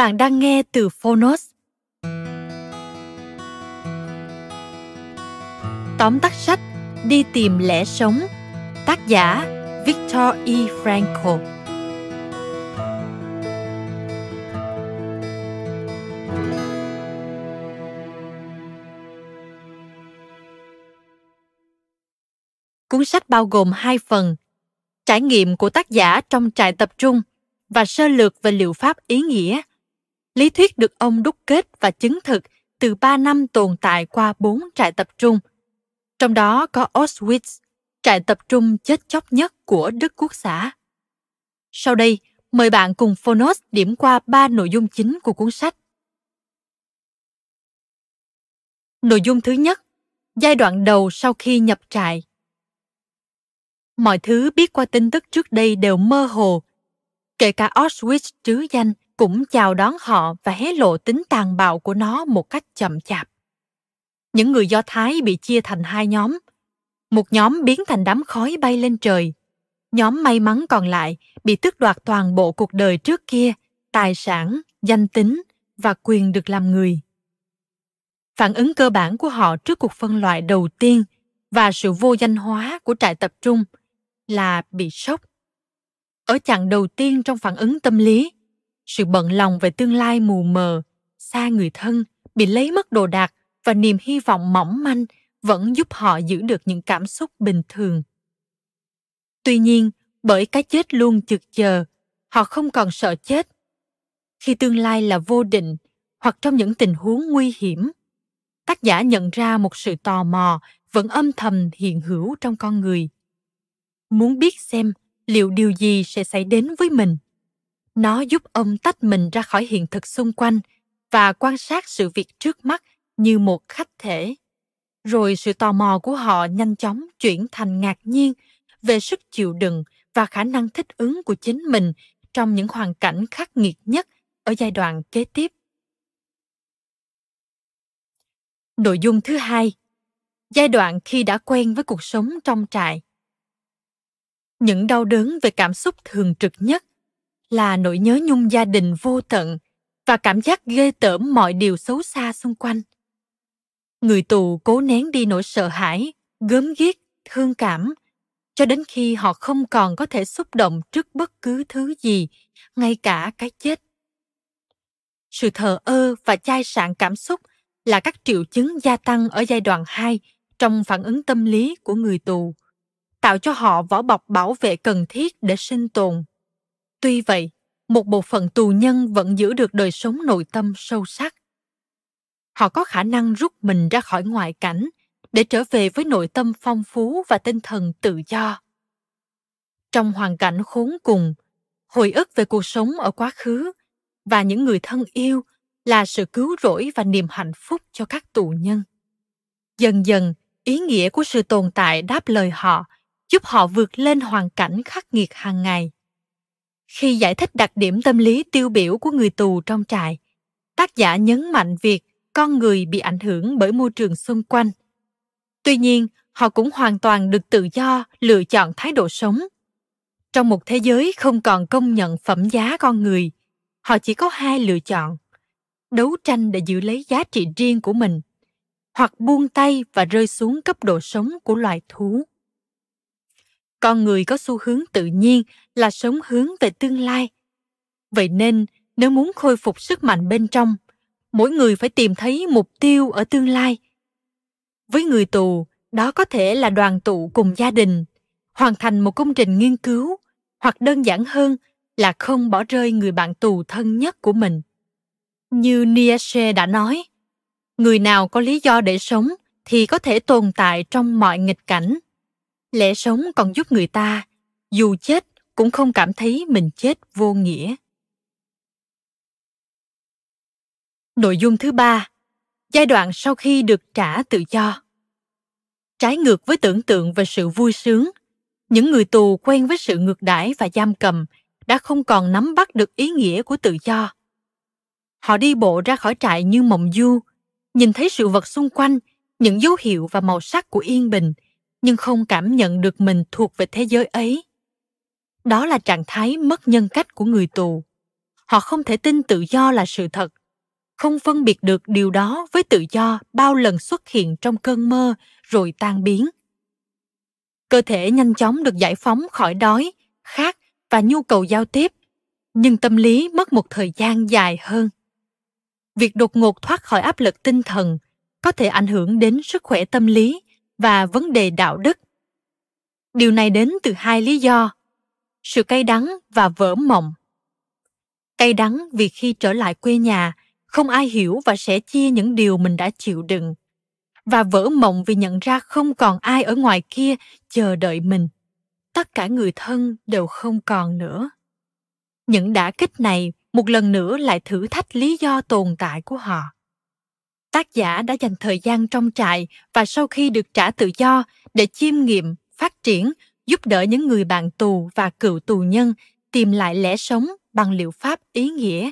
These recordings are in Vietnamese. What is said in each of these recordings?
Bạn đang nghe từ Phonos. Tóm tắt sách Đi tìm lẽ sống, Tác giả Victor E. Frankl Cuốn sách bao gồm hai phần, Trải nghiệm của tác giả trong trại tập trung và sơ lược về liệu pháp ý nghĩa Lý thuyết được ông đúc kết và chứng thực từ 3 năm tồn tại qua 4 trại tập trung. Trong đó có Auschwitz, trại tập trung chết chóc nhất của Đức Quốc xã. Sau đây, mời bạn cùng Phonos điểm qua ba nội dung chính của cuốn sách. Nội dung thứ nhất, giai đoạn đầu sau khi nhập trại. Mọi thứ biết qua tin tức trước đây đều mơ hồ, kể cả Auschwitz trứ danh cũng chào đón họ và hé lộ tính tàn bạo của nó một cách chậm chạp. Những người Do Thái bị chia thành hai nhóm. Một nhóm biến thành đám khói bay lên trời. Nhóm may mắn còn lại bị tước đoạt toàn bộ cuộc đời trước kia, tài sản, danh tính và quyền được làm người. Phản ứng cơ bản của họ trước cuộc phân loại đầu tiên và sự vô danh hóa của trại tập trung là bị sốc. Ở chặng đầu tiên trong phản ứng tâm lý, sự bận lòng về tương lai mù mờ, xa người thân, bị lấy mất đồ đạc và niềm hy vọng mỏng manh vẫn giúp họ giữ được những cảm xúc bình thường. Tuy nhiên, bởi cái chết luôn chực chờ, họ không còn sợ chết. Khi tương lai là vô định hoặc trong những tình huống nguy hiểm, tác giả nhận ra một sự tò mò vẫn âm thầm hiện hữu trong con người. Muốn biết xem liệu điều gì sẽ xảy đến với mình nó giúp ông tách mình ra khỏi hiện thực xung quanh và quan sát sự việc trước mắt như một khách thể. Rồi sự tò mò của họ nhanh chóng chuyển thành ngạc nhiên về sức chịu đựng và khả năng thích ứng của chính mình trong những hoàn cảnh khắc nghiệt nhất ở giai đoạn kế tiếp. Nội dung thứ hai, giai đoạn khi đã quen với cuộc sống trong trại. Những đau đớn về cảm xúc thường trực nhất là nỗi nhớ nhung gia đình vô tận và cảm giác ghê tởm mọi điều xấu xa xung quanh. Người tù cố nén đi nỗi sợ hãi gớm ghiếc thương cảm cho đến khi họ không còn có thể xúc động trước bất cứ thứ gì ngay cả cái chết. Sự thờ ơ và chai sạn cảm xúc là các triệu chứng gia tăng ở giai đoạn 2 trong phản ứng tâm lý của người tù, tạo cho họ vỏ bọc bảo vệ cần thiết để sinh tồn. Tuy vậy, một bộ phận tù nhân vẫn giữ được đời sống nội tâm sâu sắc. Họ có khả năng rút mình ra khỏi ngoại cảnh để trở về với nội tâm phong phú và tinh thần tự do. Trong hoàn cảnh khốn cùng, hồi ức về cuộc sống ở quá khứ và những người thân yêu là sự cứu rỗi và niềm hạnh phúc cho các tù nhân. Dần dần, ý nghĩa của sự tồn tại đáp lời họ, giúp họ vượt lên hoàn cảnh khắc nghiệt hàng ngày khi giải thích đặc điểm tâm lý tiêu biểu của người tù trong trại. Tác giả nhấn mạnh việc con người bị ảnh hưởng bởi môi trường xung quanh. Tuy nhiên, họ cũng hoàn toàn được tự do lựa chọn thái độ sống. Trong một thế giới không còn công nhận phẩm giá con người, họ chỉ có hai lựa chọn đấu tranh để giữ lấy giá trị riêng của mình, hoặc buông tay và rơi xuống cấp độ sống của loài thú con người có xu hướng tự nhiên là sống hướng về tương lai. Vậy nên, nếu muốn khôi phục sức mạnh bên trong, mỗi người phải tìm thấy mục tiêu ở tương lai. Với người tù, đó có thể là đoàn tụ cùng gia đình, hoàn thành một công trình nghiên cứu, hoặc đơn giản hơn là không bỏ rơi người bạn tù thân nhất của mình. Như nietzsche đã nói, người nào có lý do để sống thì có thể tồn tại trong mọi nghịch cảnh lẽ sống còn giúp người ta, dù chết cũng không cảm thấy mình chết vô nghĩa. Nội dung thứ ba, giai đoạn sau khi được trả tự do. Trái ngược với tưởng tượng về sự vui sướng, những người tù quen với sự ngược đãi và giam cầm đã không còn nắm bắt được ý nghĩa của tự do. Họ đi bộ ra khỏi trại như mộng du, nhìn thấy sự vật xung quanh, những dấu hiệu và màu sắc của yên bình nhưng không cảm nhận được mình thuộc về thế giới ấy. Đó là trạng thái mất nhân cách của người tù. Họ không thể tin tự do là sự thật. Không phân biệt được điều đó với tự do bao lần xuất hiện trong cơn mơ rồi tan biến. Cơ thể nhanh chóng được giải phóng khỏi đói, khát và nhu cầu giao tiếp, nhưng tâm lý mất một thời gian dài hơn. Việc đột ngột thoát khỏi áp lực tinh thần có thể ảnh hưởng đến sức khỏe tâm lý và vấn đề đạo đức. Điều này đến từ hai lý do, sự cay đắng và vỡ mộng. Cay đắng vì khi trở lại quê nhà, không ai hiểu và sẽ chia những điều mình đã chịu đựng, và vỡ mộng vì nhận ra không còn ai ở ngoài kia chờ đợi mình. Tất cả người thân đều không còn nữa. Những đả kích này một lần nữa lại thử thách lý do tồn tại của họ tác giả đã dành thời gian trong trại và sau khi được trả tự do để chiêm nghiệm, phát triển, giúp đỡ những người bạn tù và cựu tù nhân tìm lại lẽ sống bằng liệu pháp ý nghĩa.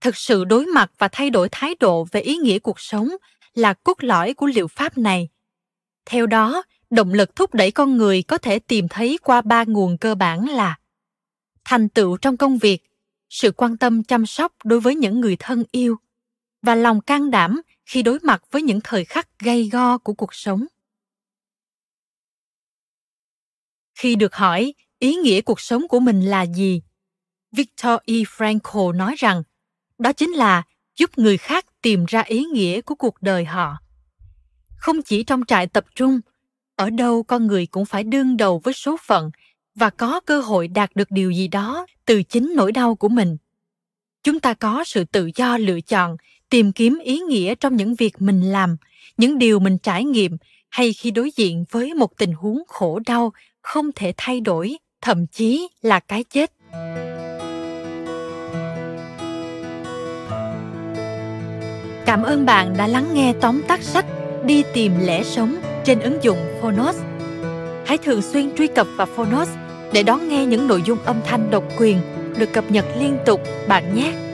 Thực sự đối mặt và thay đổi thái độ về ý nghĩa cuộc sống là cốt lõi của liệu pháp này. Theo đó, động lực thúc đẩy con người có thể tìm thấy qua ba nguồn cơ bản là thành tựu trong công việc, sự quan tâm chăm sóc đối với những người thân yêu và lòng can đảm khi đối mặt với những thời khắc gay go của cuộc sống. Khi được hỏi ý nghĩa cuộc sống của mình là gì, victor e. Frankl nói rằng đó chính là giúp người khác tìm ra ý nghĩa của cuộc đời họ. Không chỉ trong trại tập trung, ở đâu con người cũng phải đương đầu với số phận và có cơ hội đạt được điều gì đó từ chính nỗi đau của mình. Chúng ta có sự tự do lựa chọn tìm kiếm ý nghĩa trong những việc mình làm, những điều mình trải nghiệm, hay khi đối diện với một tình huống khổ đau không thể thay đổi, thậm chí là cái chết. Cảm ơn bạn đã lắng nghe tóm tắt sách đi tìm lẽ sống trên ứng dụng phonos. Hãy thường xuyên truy cập vào phonos để đón nghe những nội dung âm thanh độc quyền được cập nhật liên tục, bạn nhé!